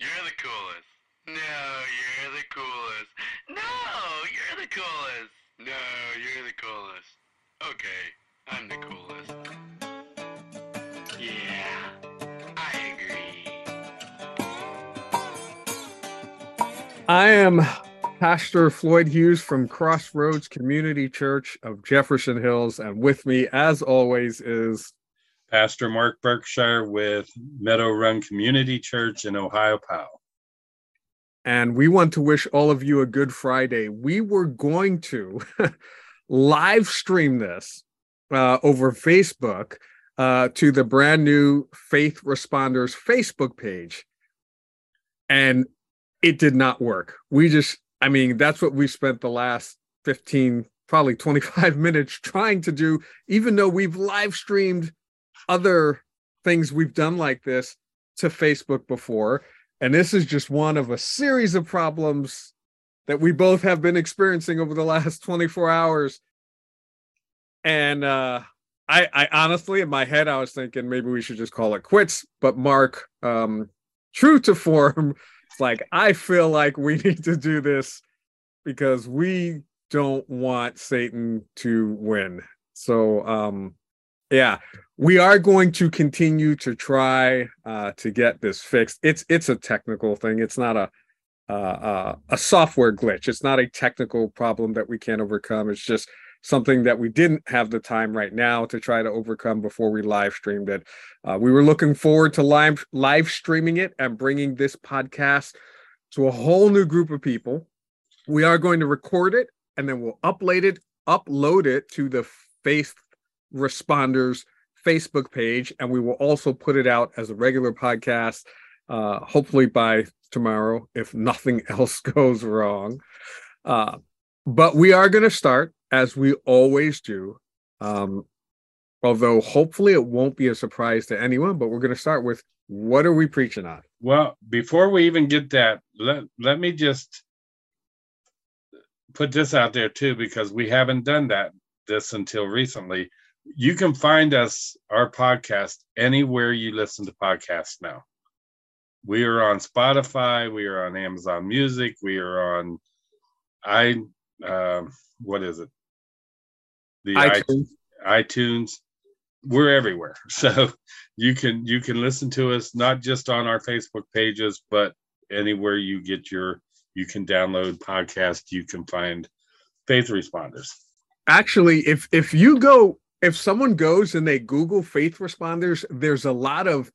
You're the coolest. No, you're the coolest. No, you're the coolest. No, you're the coolest. Okay, I'm the coolest. Yeah, I agree. I am Pastor Floyd Hughes from Crossroads Community Church of Jefferson Hills, and with me, as always, is Pastor Mark Berkshire with Meadow Run Community Church in Ohiopyle. and we want to wish all of you a good Friday. We were going to live stream this uh, over Facebook uh, to the brand new Faith Responders Facebook page, and it did not work. We just, I mean, that's what we spent the last 15, probably 25 minutes trying to do, even though we've live streamed other things we've done like this to Facebook before. And this is just one of a series of problems that we both have been experiencing over the last 24 hours. And uh I I honestly in my head I was thinking maybe we should just call it quits, but Mark um true to form it's like I feel like we need to do this because we don't want Satan to win. So um yeah, we are going to continue to try uh, to get this fixed. It's it's a technical thing. It's not a uh, uh, a software glitch. It's not a technical problem that we can't overcome. It's just something that we didn't have the time right now to try to overcome before we live streamed it. Uh, we were looking forward to live live streaming it and bringing this podcast to a whole new group of people. We are going to record it and then we'll upload it upload it to the Faith Responders Facebook page, and we will also put it out as a regular podcast, uh, hopefully by tomorrow, if nothing else goes wrong. Uh, but we are going to start as we always do. Um, although hopefully it won't be a surprise to anyone, but we're going to start with what are we preaching on? Well, before we even get that, let, let me just put this out there too, because we haven't done that this until recently. You can find us, our podcast, anywhere you listen to podcasts now. We are on Spotify, we are on Amazon Music, we are on i um what is it? The iTunes. iTunes. We're everywhere. So you can you can listen to us not just on our Facebook pages, but anywhere you get your you can download podcast, you can find faith responders. Actually, if if you go, if someone goes and they Google faith responders, there's a lot of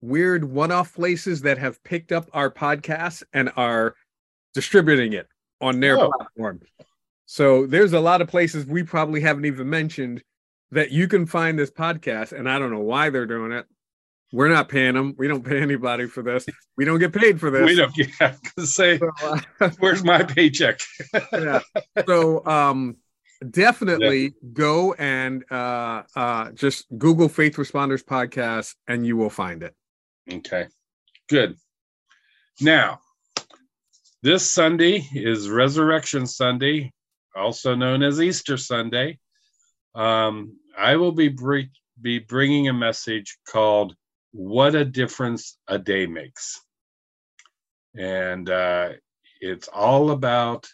weird one-off places that have picked up our podcast and are distributing it on their Oh. platform. So there's a lot of places we probably haven't even mentioned that you can find this podcast, and I don't know why they're doing it. We're not paying them. We don't pay anybody for this. We don't get paid for this. We don't yeah, say So, uh, where's my paycheck? yeah. So um definitely go and uh uh just Google Faith Responders podcast and you will find it. Okay, good. Now, this Sunday is Resurrection Sunday, also known as Easter Sunday. Um, I will be br- be bringing a message called "What a Difference a Day Makes," and uh, it's all about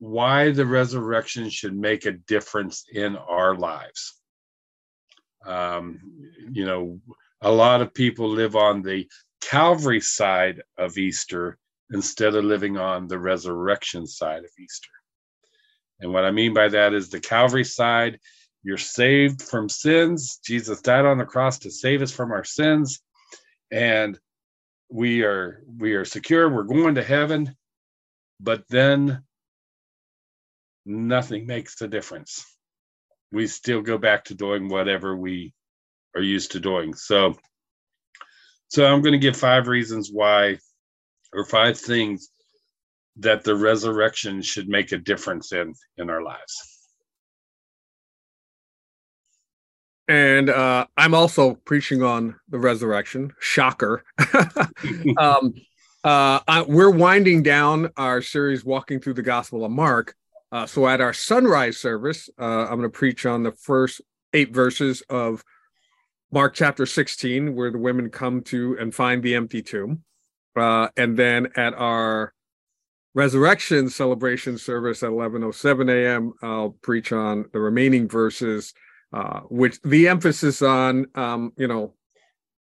why the resurrection should make a difference in our lives. Um, you know, a lot of people live on the Calvary side of Easter instead of living on the resurrection side of Easter. And what I mean by that is the Calvary side, you're saved from sins. Jesus died on the cross to save us from our sins. And we are we are secure, we're going to heaven, but then nothing makes a difference. We still go back to doing whatever we are used to doing. So so I'm going to give five reasons why or five things that the resurrection should make a difference in in our lives. And uh I'm also preaching on the resurrection. Shocker. um uh I, we're winding down our series walking through the gospel of Mark. Uh so at our sunrise service, uh I'm going to preach on the first 8 verses of Mark chapter 16, where the women come to and find the empty tomb. Uh, and then at our resurrection celebration service at 11:07 a.m., I'll preach on the remaining verses, uh, which the emphasis on, um, you know,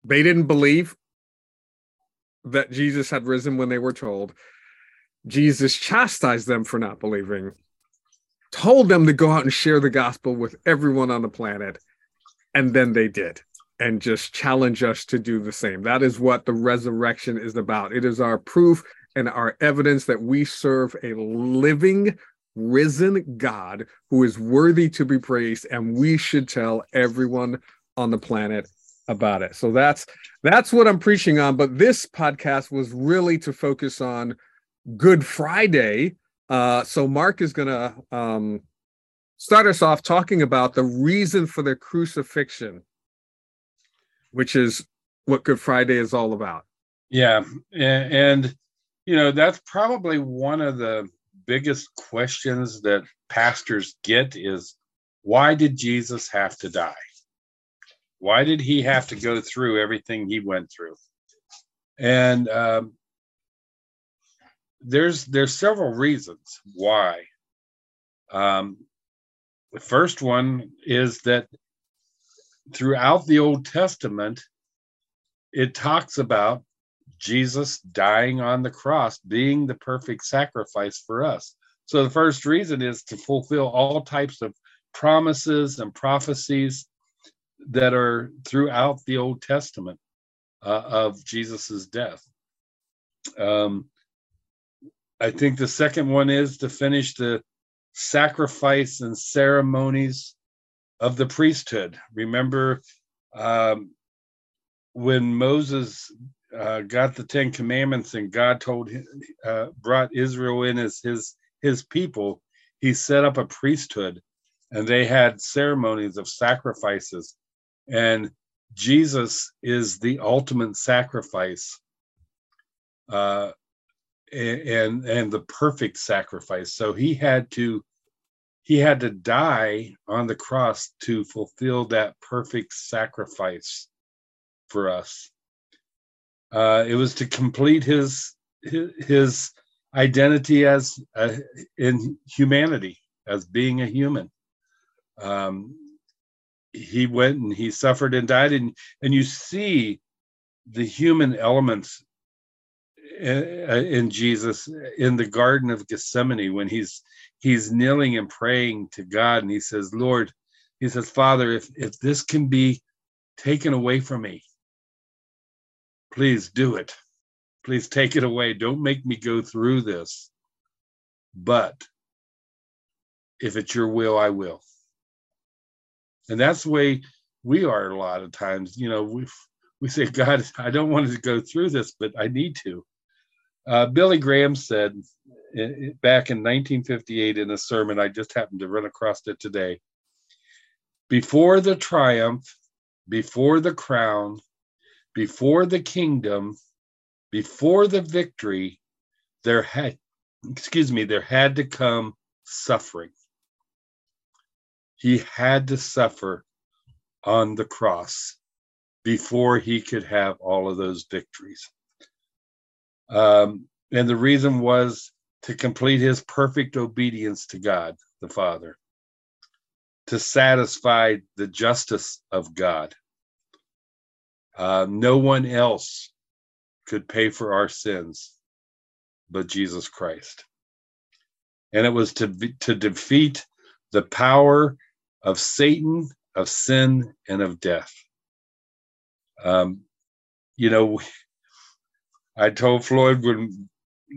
they didn't believe that Jesus had risen when they were told. Jesus chastised them for not believing, told them to go out and share the gospel with everyone on the planet, and then they did and just challenge us to do the same. That is what the resurrection is about. It is our proof and our evidence that we serve a living, risen God who is worthy to be praised, and we should tell everyone on the planet about it. So that's that's what I'm preaching on. But this podcast was really to focus on Good Friday. Uh, so Mark is gonna um, start us off talking about the reason for the crucifixion which is what Good Friday is all about. Yeah, and, and you know that's probably one of the biggest questions that pastors get is why did Jesus have to die? Why did he have to go through everything he went through? And um, there's there's several reasons why. Um, the first one is that throughout the Old Testament, it talks about Jesus dying on the cross, being the perfect sacrifice for us. So the first reason is to fulfill all types of promises and prophecies that are throughout the Old Testament uh, of Jesus's death. Um, I think the second one is to finish the sacrifice and ceremonies of the priesthood. Remember um, when Moses uh, got the Ten Commandments and God told him, uh, brought Israel in as his his people, he set up a priesthood, and they had ceremonies of sacrifices, and Jesus is the ultimate sacrifice, uh, and and the perfect sacrifice. So he had to he had to die on the cross to fulfill that perfect sacrifice for us. Uh, it was to complete his his, his identity as a, in humanity, as being a human. Um, he went and he suffered and died, and and you see the human elements in, uh, in Jesus in the Garden of Gethsemane when he's he's kneeling and praying to God, and he says, Lord, he says, Father, if, if this can be taken away from me, please do it. Please take it away. Don't make me go through this. But if it's your will, I will. And that's the way we are a lot of times. You know, we we say, God, I don't want to go through this, but I need to. Uh, Billy Graham said back in 1958 in a sermon, I just happened to run across it today. Before the triumph, before the crown, before the kingdom, before the victory, there had, excuse me, there had to come suffering. He had to suffer on the cross before he could have all of those victories. Um, and the reason was to complete his perfect obedience to God the Father, to satisfy the justice of God. Uh, no one else could pay for our sins but Jesus Christ. And it was to, to defeat the power of Satan, of sin, and of death. Um, you know, I told Floyd when,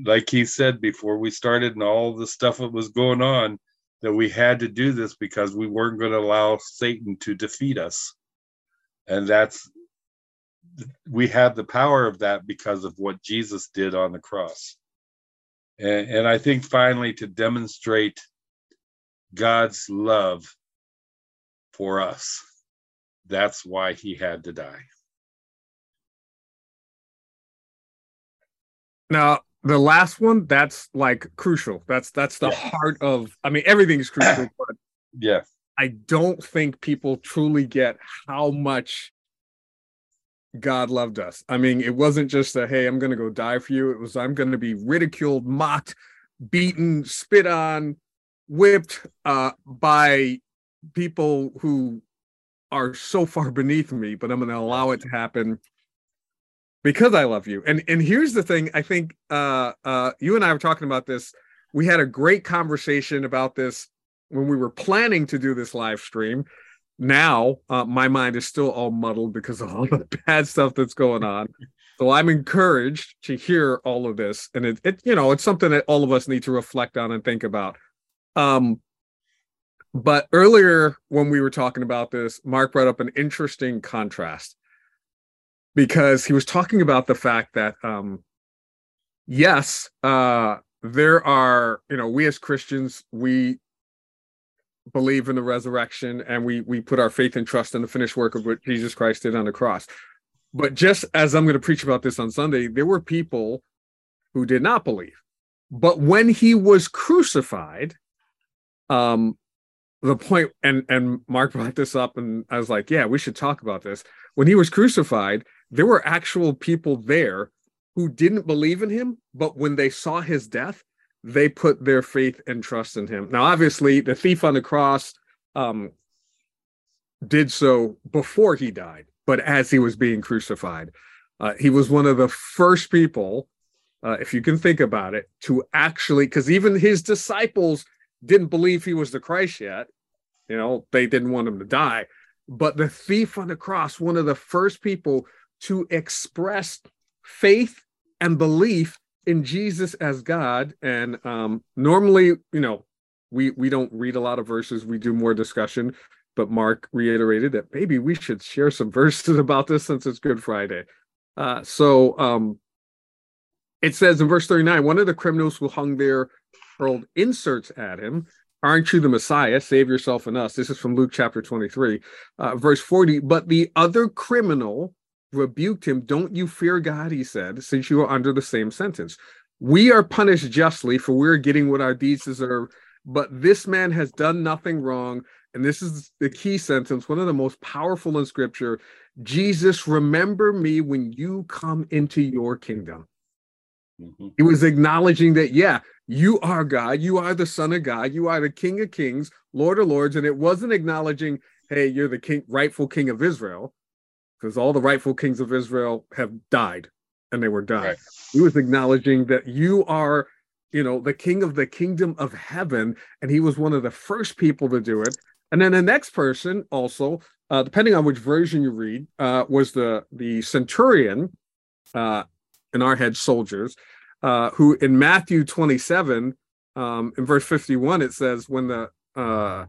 like he said before we started and all the stuff that was going on, that we had to do this because we weren't going to allow Satan to defeat us. And that's, we had the power of that because of what Jesus did on the cross. And, and I think finally to demonstrate God's love for us, that's why he had to die. Now, the last one, that's like crucial. That's that's the yeah. heart of I mean, everything's crucial, but yeah. I don't think people truly get how much God loved us. I mean, it wasn't just a hey, I'm going to go die for you. It was I'm going to be ridiculed, mocked, beaten, spit on, whipped uh, by people who are so far beneath me, but I'm going to allow it to happen because I love you. And and here's the thing, I think uh uh you and I were talking about this. We had a great conversation about this when we were planning to do this live stream. Now, uh, my mind is still all muddled because of all the bad stuff that's going on. So I'm encouraged to hear all of this, and it, it you know it's something that all of us need to reflect on and think about. Um, but earlier when we were talking about this, Mark brought up an interesting contrast because he was talking about the fact that um, yes, uh, there are you know we as Christians we believe in the resurrection and we we put our faith and trust in the finished work of what Jesus Christ did on the cross. But just as I'm going to preach about this on Sunday, there were people who did not believe. But when he was crucified, um, the point and and Mark brought this up, and I was like, yeah, we should talk about this. When he was crucified, there were actual people there who didn't believe in him, but when they saw his death, they put their faith and trust in him. Now, obviously, the thief on the cross um, did so before he died, but as he was being crucified, uh, he was one of the first people, uh, if you can think about it, to actually, because even his disciples didn't believe he was the Christ yet. You know, they didn't want him to die. But the thief on the cross, one of the first people to express faith and belief in Jesus as God. And um, normally, you know, we we don't read a lot of verses. We do more discussion. But Mark reiterated that maybe we should share some verses about this since it's Good Friday. Uh, so um, it says in verse 39, one of the criminals who hung there hurled inserts at him. Aren't you the Messiah? Save yourself and us. This is from Luke chapter 23, uh, verse 40. But the other criminal rebuked him. Don't you fear God, he said, since you are under the same sentence. We are punished justly, for we're getting what our deeds deserve. But this man has done nothing wrong. And this is the key sentence, one of the most powerful in scripture. Jesus, remember me when you come into your kingdom. Mm-hmm. He was acknowledging that, yeah, you are God, you are the Son of God, you are the King of Kings, Lord of Lords. And it wasn't acknowledging, hey, you're the king, rightful King of Israel because all the rightful kings of Israel have died and they were done. Right. He was acknowledging that you are, you know, the king of the kingdom of heaven, and he was one of the first people to do it. And then the next person, also, uh, depending on which version you read, uh, was the the centurion, uh, in our head soldiers, uh, who in Matthew 27, um, in verse 51, it says, when the uh,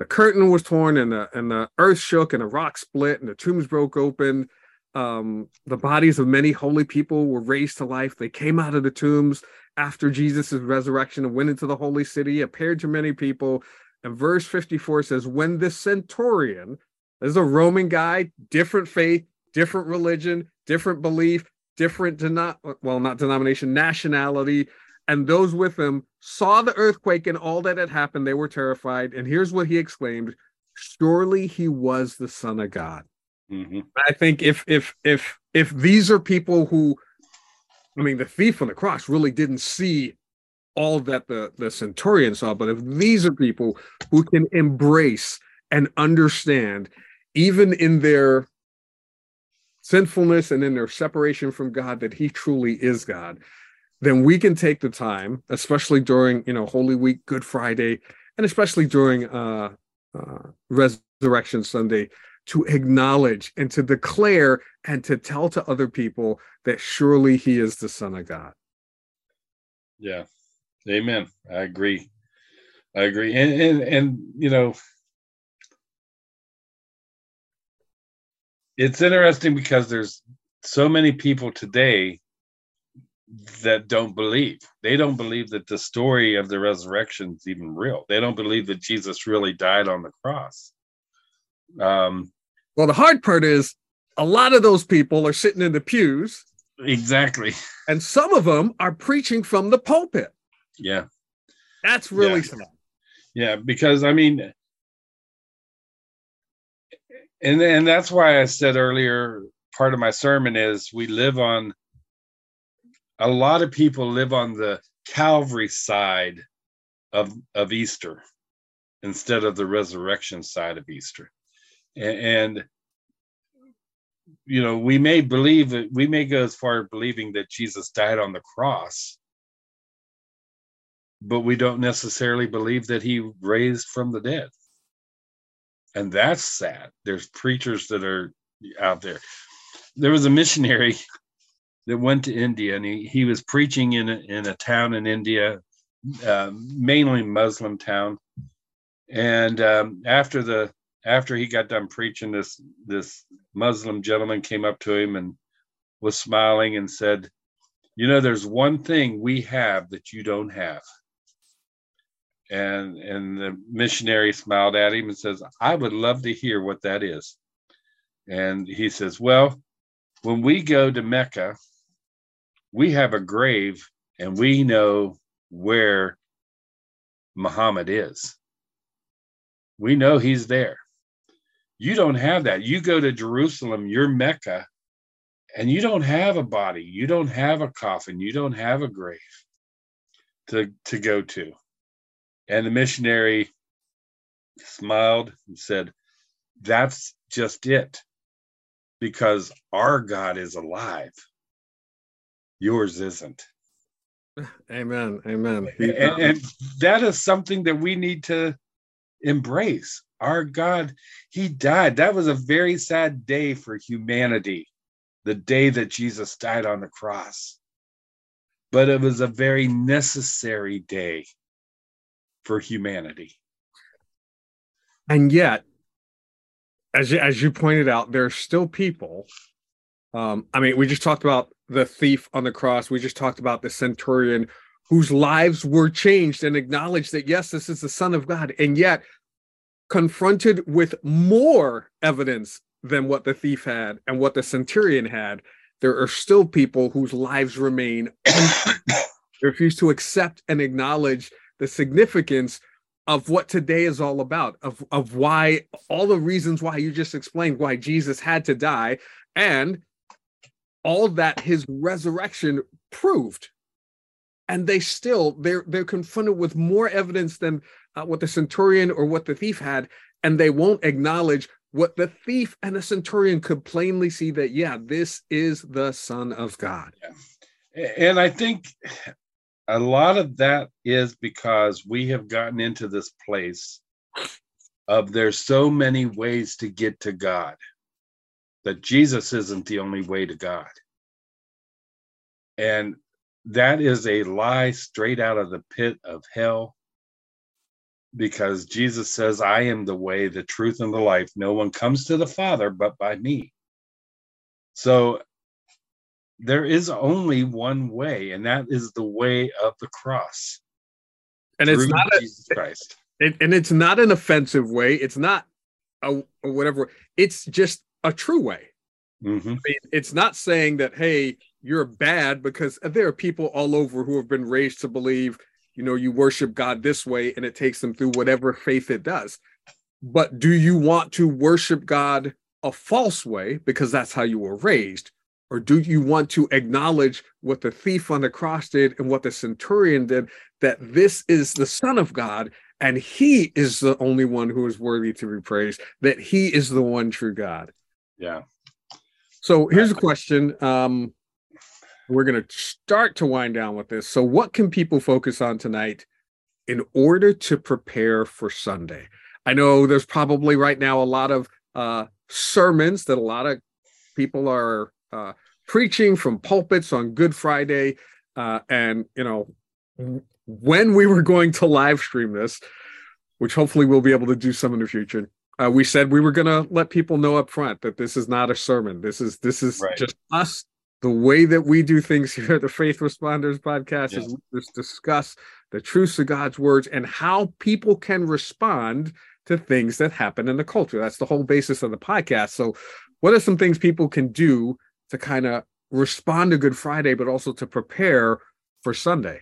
the curtain was torn and the and the earth shook and the rock split and the tombs broke open. Um, the bodies of many holy people were raised to life. They came out of the tombs after jesus' resurrection and went into the holy city appeared to many people. And verse 54 says when this centurion this is a roman guy different faith different religion different belief different denom- well not denomination nationality and those with him saw the earthquake and all that had happened. They were terrified. And here's what he exclaimed: "Surely he was the Son of God." Mm-hmm. I think if if if if these are people who, I mean, the thief on the cross really didn't see all that the the centurion saw, but if these are people who can embrace and understand, even in their sinfulness and in their separation from God, that He truly is God then we can take the time, especially during you know Holy Week, Good Friday, and especially during uh, uh, Resurrection Sunday, to acknowledge and to declare and to tell to other people that surely He is the Son of God. Yeah, Amen. I agree. I agree, and and and you know. It's interesting because there's so many people today that don't believe. They don't believe that the story of the resurrection is even real. They don't believe that Jesus really died on the cross. Um, well, the hard part is a lot of those people are sitting in the pews. Exactly. And some of them are preaching from the pulpit. Yeah. That's really yeah. sad. Yeah, because I mean, and and that's why I said earlier part of my sermon is we live on a lot of people live on the Calvary side of of Easter instead of the resurrection side of Easter. And, and you know, we may believe that we may go as far as believing that Jesus died on the cross, but we don't necessarily believe that he raised from the dead. And that's sad. There's preachers that are out there. There was a missionary that went to India and he, he was preaching in a, in a town in India, uh, mainly Muslim town. And um, after the after he got done preaching, this this Muslim gentleman came up to him and was smiling and said, "You know, there's one thing we have that you don't have." And and the missionary smiled at him and says, "I would love to hear what that is." And he says, "Well, when we go to Mecca, we have a grave and we know where Muhammad is. We know he's there. You don't have that. You go to Jerusalem, you're Mecca, and you don't have a body, you don't have a coffin, you don't have a grave to, to go to. And the missionary smiled and said, That's just it, because our God is alive. Yours isn't. Amen. Amen. And, and that is something that we need to embrace. Our God, He died. That was a very sad day for humanity, the day that Jesus died on the cross. But it was a very necessary day for humanity. And yet, as you, as you pointed out, there are still people. Um, I mean, we just talked about the thief on the cross. We just talked about the centurion whose lives were changed and acknowledged that, yes, this is the Son of God. And yet, confronted with more evidence than what the thief had and what the centurion had, there are still people whose lives remain refuse to accept and acknowledge the significance of what today is all about, of, of why all the reasons why you just explained why Jesus had to die, and all that his resurrection proved. And they still they're they're confronted with more evidence than uh, what the centurion or what the thief had and they won't acknowledge what the thief and the centurion could plainly see that yeah this is the son of god. Yeah. and i think a lot of that is because we have gotten into this place of there's so many ways to get to god that jesus isn't the only way to god and that is a lie straight out of the pit of hell because Jesus says, I am the way, the truth, and the life. No one comes to the Father but by me. So there is only one way, and that is the way of the cross. And it's not Jesus a, Christ. It, and it's not an offensive way. It's not a, a whatever. It's just a true way. Mm-hmm. I mean, it's not saying that, hey, you're bad because there are people all over who have been raised to believe, you know, you worship God this way and it takes them through whatever faith it does. But do you want to worship God a false way because that's how you were raised? Or do you want to acknowledge what the thief on the cross did and what the centurion did, that this is the Son of God and he is the only one who is worthy to be praised, that he is the one true God? Yeah. So here's a question. Um, we're going to start to wind down with this. So, what can people focus on tonight in order to prepare for Sunday? I know there's probably right now a lot of uh, sermons that a lot of people are uh, preaching from pulpits on Good Friday. Uh, and, you know, when we were going to live stream this, which hopefully we'll be able to do some in the future, uh, we said we were going to let people know up front that this is not a sermon. This is this is right. just us the way that we do things here at the Faith Responders podcast yes. is we just discuss the truths of God's words and how people can respond to things that happen in the culture. That's the whole basis of the podcast. So, what are some things people can do to kind of respond to Good Friday, but also to prepare for Sunday?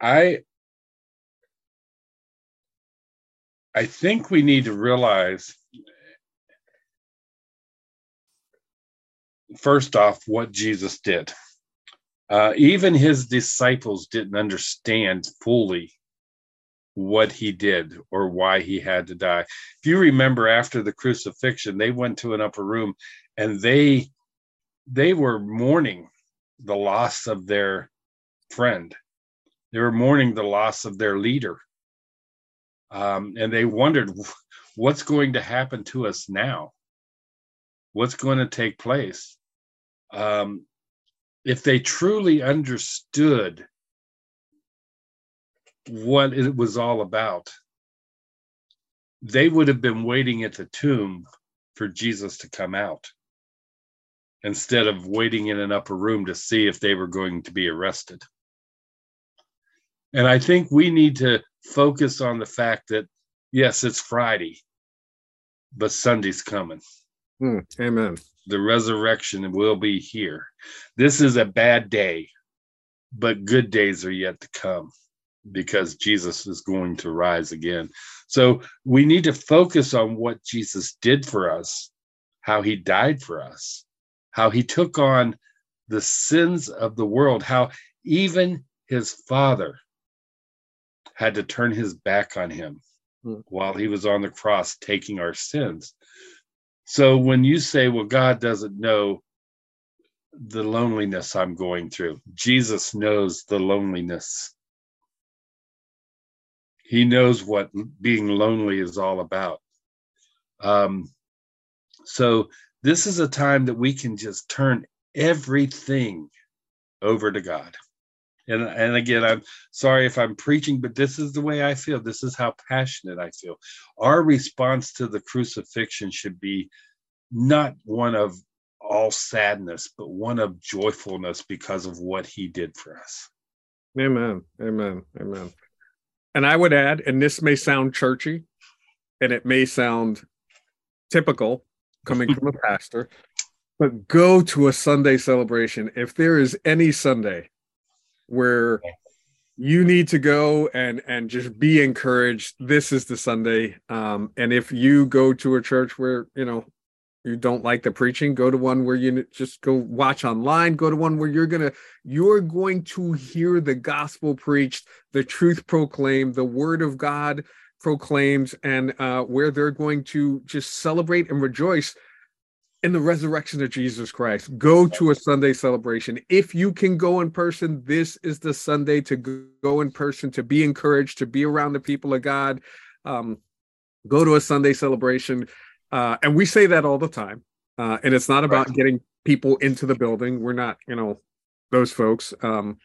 I I think we need to realize first off, what Jesus did. Uh, even his disciples didn't understand fully what he did or why he had to die. If you remember after the crucifixion, they went to an upper room and they they were mourning the loss of their friend. They were mourning the loss of their leader. Um, and they wondered what's going to happen to us now? What's going to take place? Um, if they truly understood what it was all about, they would have been waiting at the tomb for Jesus to come out instead of waiting in an upper room to see if they were going to be arrested. And I think we need to focus on the fact that, yes, it's Friday, but Sunday's coming. Hmm, amen. The resurrection will be here. This is a bad day, but good days are yet to come because Jesus is going to rise again. So we need to focus on what Jesus did for us, how he died for us, how he took on the sins of the world, how even his father had to turn his back on him hmm. while he was on the cross taking our sins. So when you say, well, God doesn't know the loneliness I'm going through, Jesus knows the loneliness. He knows what being lonely is all about. Um, so this is a time that we can just turn everything over to God. And, and again, I'm sorry if I'm preaching, but this is the way I feel. This is how passionate I feel. Our response to the crucifixion should be not one of all sadness, but one of joyfulness because of what he did for us. Amen. Amen. Amen. And I would add, and this may sound churchy and it may sound typical, coming from a pastor, but go to a Sunday celebration. If there is any Sunday where you need to go and and just be encouraged, this is the Sunday. Um, and if you go to a church where you know you don't like the preaching, go to one where you just go watch online. Go to one where you're gonna you're going to hear the gospel preached, the truth proclaimed, the word of God proclaims and uh, where they're going to just celebrate and rejoice in the resurrection of Jesus Christ. Go to a Sunday celebration. If you can go in person, this is the Sunday to go in person, to be encouraged, to be around the people of God. Um, go to a Sunday celebration. Uh, and we say that all the time. Uh, and it's not about right. getting people into the building. We're not, you know, those folks. Um,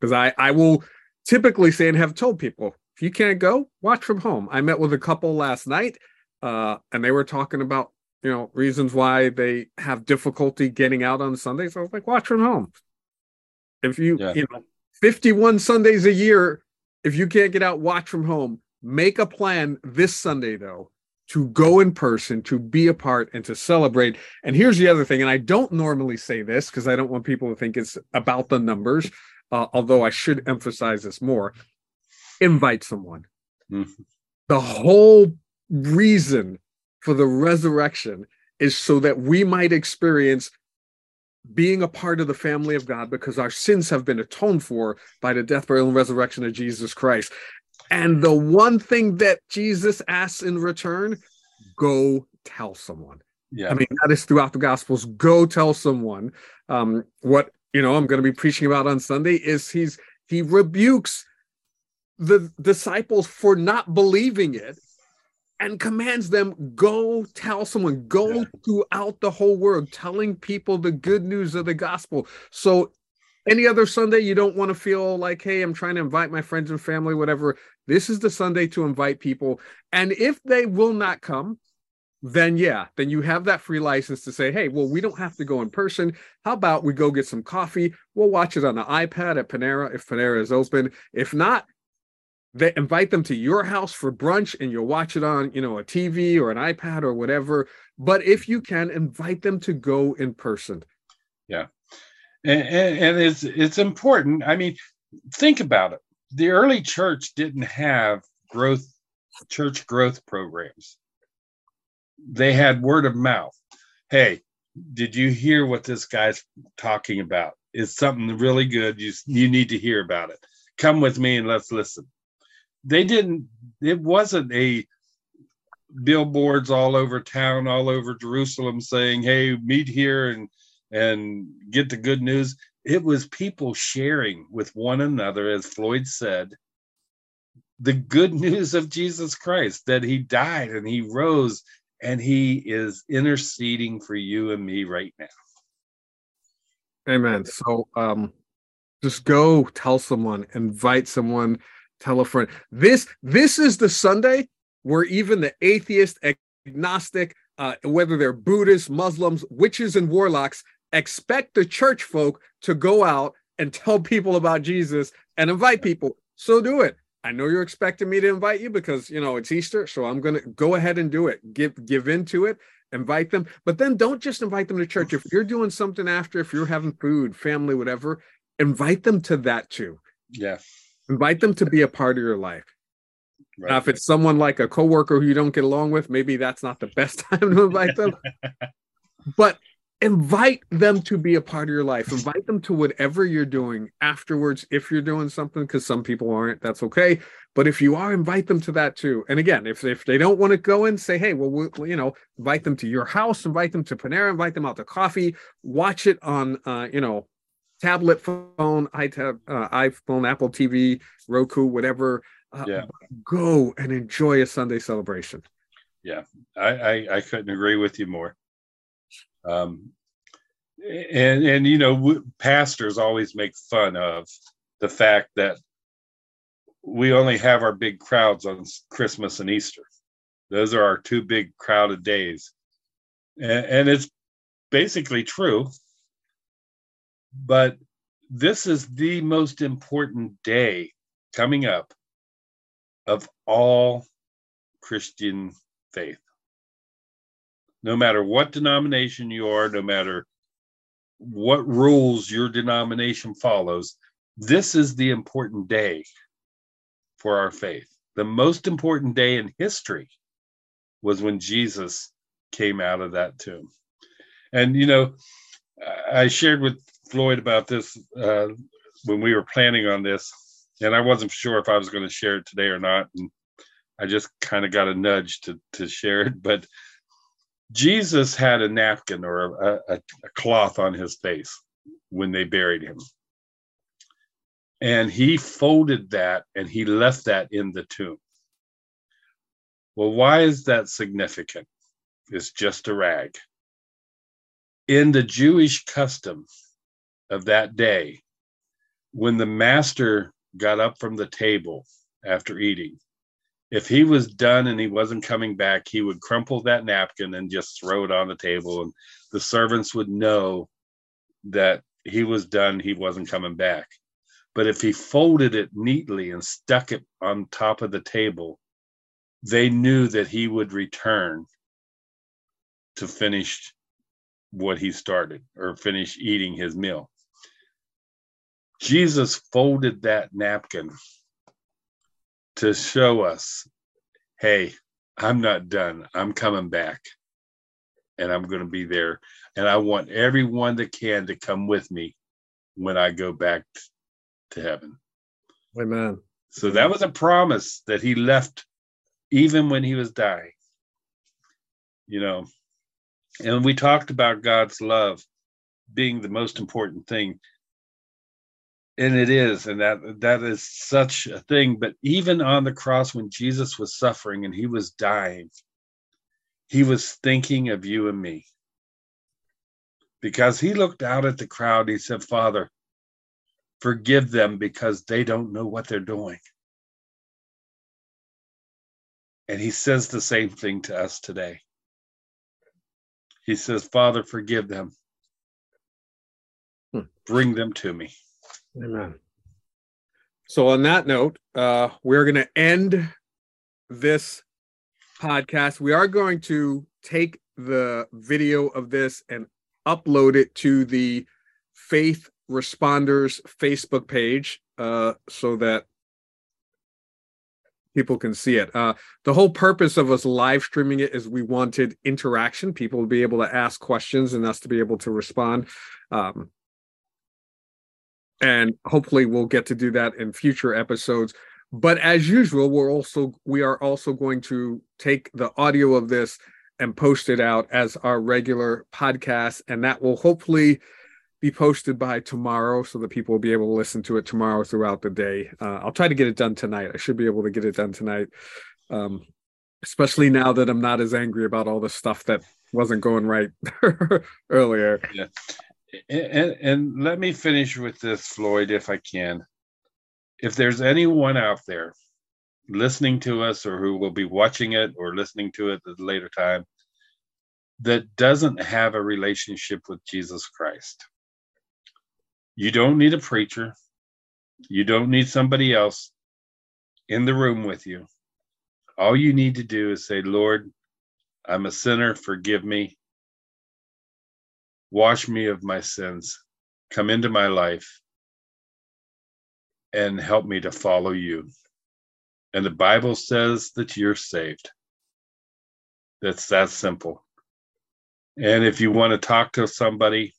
because I, I will typically say and have told people if you can't go, watch from home. I met with a couple last night, uh, and they were talking about you know reasons why they have difficulty getting out on Sundays. I was like, watch from home. If you yeah. you know 51 Sundays a year, if you can't get out, watch from home. Make a plan this Sunday though to go in person, to be a part, and to celebrate. And here's the other thing, and I don't normally say this because I don't want people to think it's about the numbers, uh, although I should emphasize this more invite someone. Mm-hmm. The whole reason for the resurrection is so that we might experience being a part of the family of God because our sins have been atoned for by the death, burial, and resurrection of Jesus Christ. And the one thing that Jesus asks in return, go tell someone. Yeah. I mean, that is throughout the Gospels. Go tell someone. Um, what you know, I'm going to be preaching about on Sunday is he's he rebukes the disciples for not believing it and commands them go tell someone go yeah. throughout the whole world telling people the good news of the gospel. So any other sunday you don't want to feel like hey i'm trying to invite my friends and family whatever this is the sunday to invite people. And if they will not come then yeah then you have that free license to say hey well we don't have to go in person. How about we go get some coffee? We'll watch it on the ipad at panera if panera is open. If not they invite them to your house for brunch and you'll watch it on you know a tv or an ipad or whatever but if you can invite them to go in person yeah and, and, it's it's important i mean think about it the early church didn't have growth church growth programs they had word of mouth hey did you hear what this guy's talking about? It's something really good. You you need to hear about it. Come with me and let's listen. They didn't. It wasn't a billboards all over town, all over Jerusalem, saying, "Hey, meet here and and get the good news." It was people sharing with one another, as Floyd said, the good news of Jesus Christ that He died and He rose and He is interceding for you and me right now. Amen. So, um, just go tell someone, invite someone, tell a friend. This this is the Sunday where even the atheist, agnostic, uh, whether they're Buddhists, Muslims, witches, and warlocks, expect the church folk to go out and tell people about Jesus and invite people. So do it. I know you're expecting me to invite you because you know it's Easter, so I'm gonna go ahead and do it. Give give into it, invite them, but then don't just invite them to church. If you're doing something after, if you're having food, family, whatever, invite them to that too. Yeah. Invite them to be a part of your life. Right. Now, if it's someone like a coworker who you don't get along with, maybe that's not the best time to invite them. but invite them to be a part of your life. Invite them to whatever you're doing afterwards. If you're doing something, because some people aren't, that's okay. But if you are, invite them to that too. And again, if if they don't want to go in, say, hey, well, we'll you know, invite them to your house, invite them to Panera, invite them out to coffee, watch it on, uh, you know, tablet, phone, iTab, uh, iPhone, Apple TV, Roku, whatever uh, yeah. go and enjoy a Sunday celebration. Yeah, I, I, I couldn't agree with you more. Um, and and you know, pastors always make fun of the fact that we only have our big crowds on Christmas and Easter. Those are our two big crowded days, and, and it's basically true. But this is the most important day coming up of all Christian faith. No matter what denomination you are, no matter what rules your denomination follows, this is the important day for our faith. The most important day in history was when Jesus came out of that tomb. And, you know, I shared with Floyd about this uh, when we were planning on this and I wasn't sure if I was going to share it today or not. And I just kind of got a nudge to to share it. But Jesus had a napkin or a, a, a cloth on his face when they buried him. And he folded that and he left that in the tomb. Well, why is that significant? It's just a rag. In the Jewish custom of that day, when the master got up from the table after eating. If he was done and he wasn't coming back, he would crumple that napkin and just throw it on the table, and the servants would know that he was done, he wasn't coming back. But if he folded it neatly and stuck it on top of the table, they knew that he would return to finish what he started or finish eating his meal. Jesus folded that napkin to show us hey, I'm not done. I'm coming back and I'm going to be there. And I want everyone that can to come with me when I go back to heaven. Amen. So that was a promise that he left even when he was dying. You know, and we talked about God's love being the most important thing and it is and that that is such a thing. But even on the cross when jesus was suffering and he was dying he was thinking of you and me. Because he looked out at the crowd he said father forgive them because they don't know what they're doing. And he says the same thing to us today. He says father forgive them. Hmm. bring them to me Amen. So, on that note, uh, we're going to end this podcast. We are going to take the video of this and upload it to the Faith Responders Facebook page uh, so that people can see it. Uh, the whole purpose of us live streaming it is we wanted interaction, people to be able to ask questions and us to be able to respond. Um, and hopefully we'll get to do that in future episodes. But as usual, we're also we are also going to take the audio of this and post it out as our regular podcast, and that will hopefully be posted by tomorrow so that people will be able to listen to it tomorrow throughout the day. Uh, I'll try to get it done tonight. I should be able to get it done tonight, um, especially now that I'm not as angry about all the stuff that wasn't going right earlier. Yeah. And, and let me finish with this, Floyd, if I can. If there's anyone out there listening to us or who will be watching it or listening to it at a later time that doesn't have a relationship with Jesus Christ, you don't need a preacher. You don't need somebody else in the room with you. All you need to do is say, Lord, I'm a sinner. Forgive me. Wash me of my sins. Come into my life and help me to follow you. And the Bible says that you're saved. That's that simple. And if you want to talk to somebody,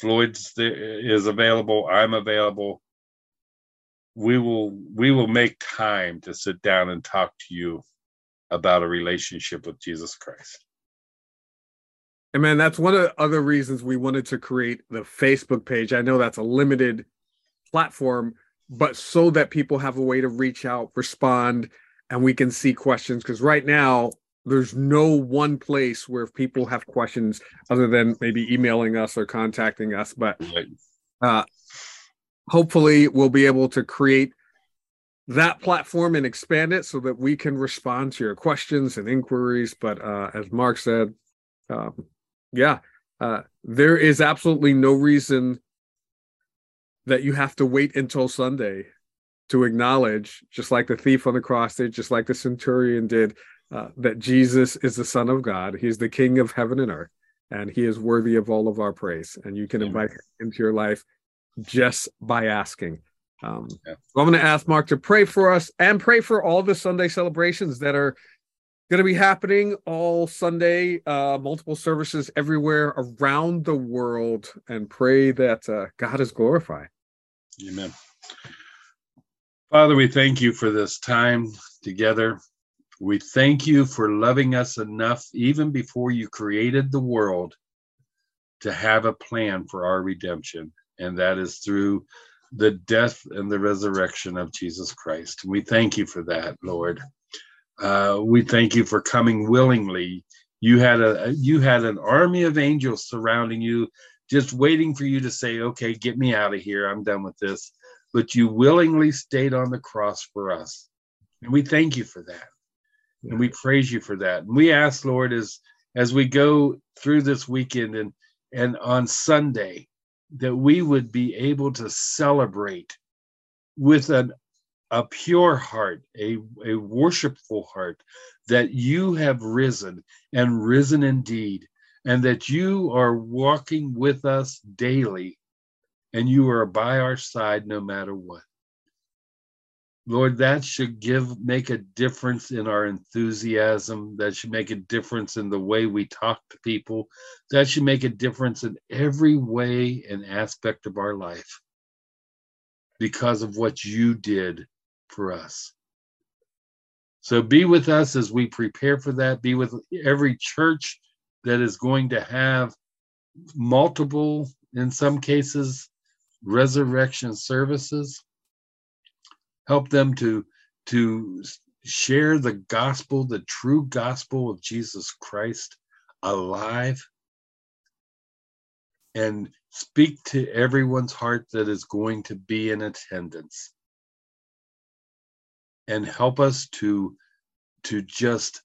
Floyd's is available. I'm available. We will we will make time to sit down and talk to you about a relationship with Jesus Christ. And man, that's one of the other reasons we wanted to create the Facebook page. I know that's a limited platform, but so that people have a way to reach out, respond, and we can see questions. Because right now, there's no one place where people have questions other than maybe emailing us or contacting us but uh, hopefully we'll be able to create that platform and expand it so that we can respond to your questions and inquiries but uh, as mark said um, yeah uh, there is absolutely no reason that you have to wait until sunday to acknowledge just like the thief on the cross did just like the centurion did uh, that Jesus is the Son of God. He is the King of heaven and earth, and He is worthy of all of our praise. And you can Amen. invite Him into your life just by asking. Um, yeah. so I'm going to ask Mark to pray for us and pray for all the Sunday celebrations that are going to be happening all Sunday, uh, multiple services everywhere around the world, and pray that uh, God is glorified. Amen. Father, we thank you for this time together. We thank you for loving us enough, even before you created the world, to have a plan for our redemption. And that is through the death and the resurrection of Jesus Christ. We thank you for that, Lord. Uh, we thank you for coming willingly. You had a you had an army of angels surrounding you, just waiting for you to say, "Okay, get me out of here. I'm done with this." But you willingly stayed on the cross for us, and we thank you for that and we praise you for that. And we ask, Lord, as as we go through this weekend and and on Sunday, that we would be able to celebrate with an a pure heart, a, a worshipful heart, that you have risen and risen indeed, and that you are walking with us daily, and you are by our side no matter what. Lord, that should give make a difference in our enthusiasm. That should make a difference in the way we talk to people. That should make a difference in every way and aspect of our life because of what you did for us. So be with us as we prepare for that. Be with every church that is going to have multiple, in some cases, resurrection services help them to to share the gospel the true gospel of jesus christ alive and speak to everyone's heart that is going to be in attendance and help us to to just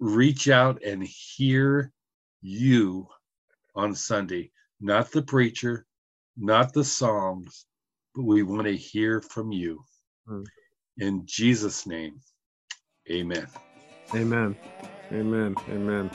reach out and hear you on sunday not the preacher not the songs but we want to hear from you Mm. In Jesus' name, amen. Amen. Amen. Amen.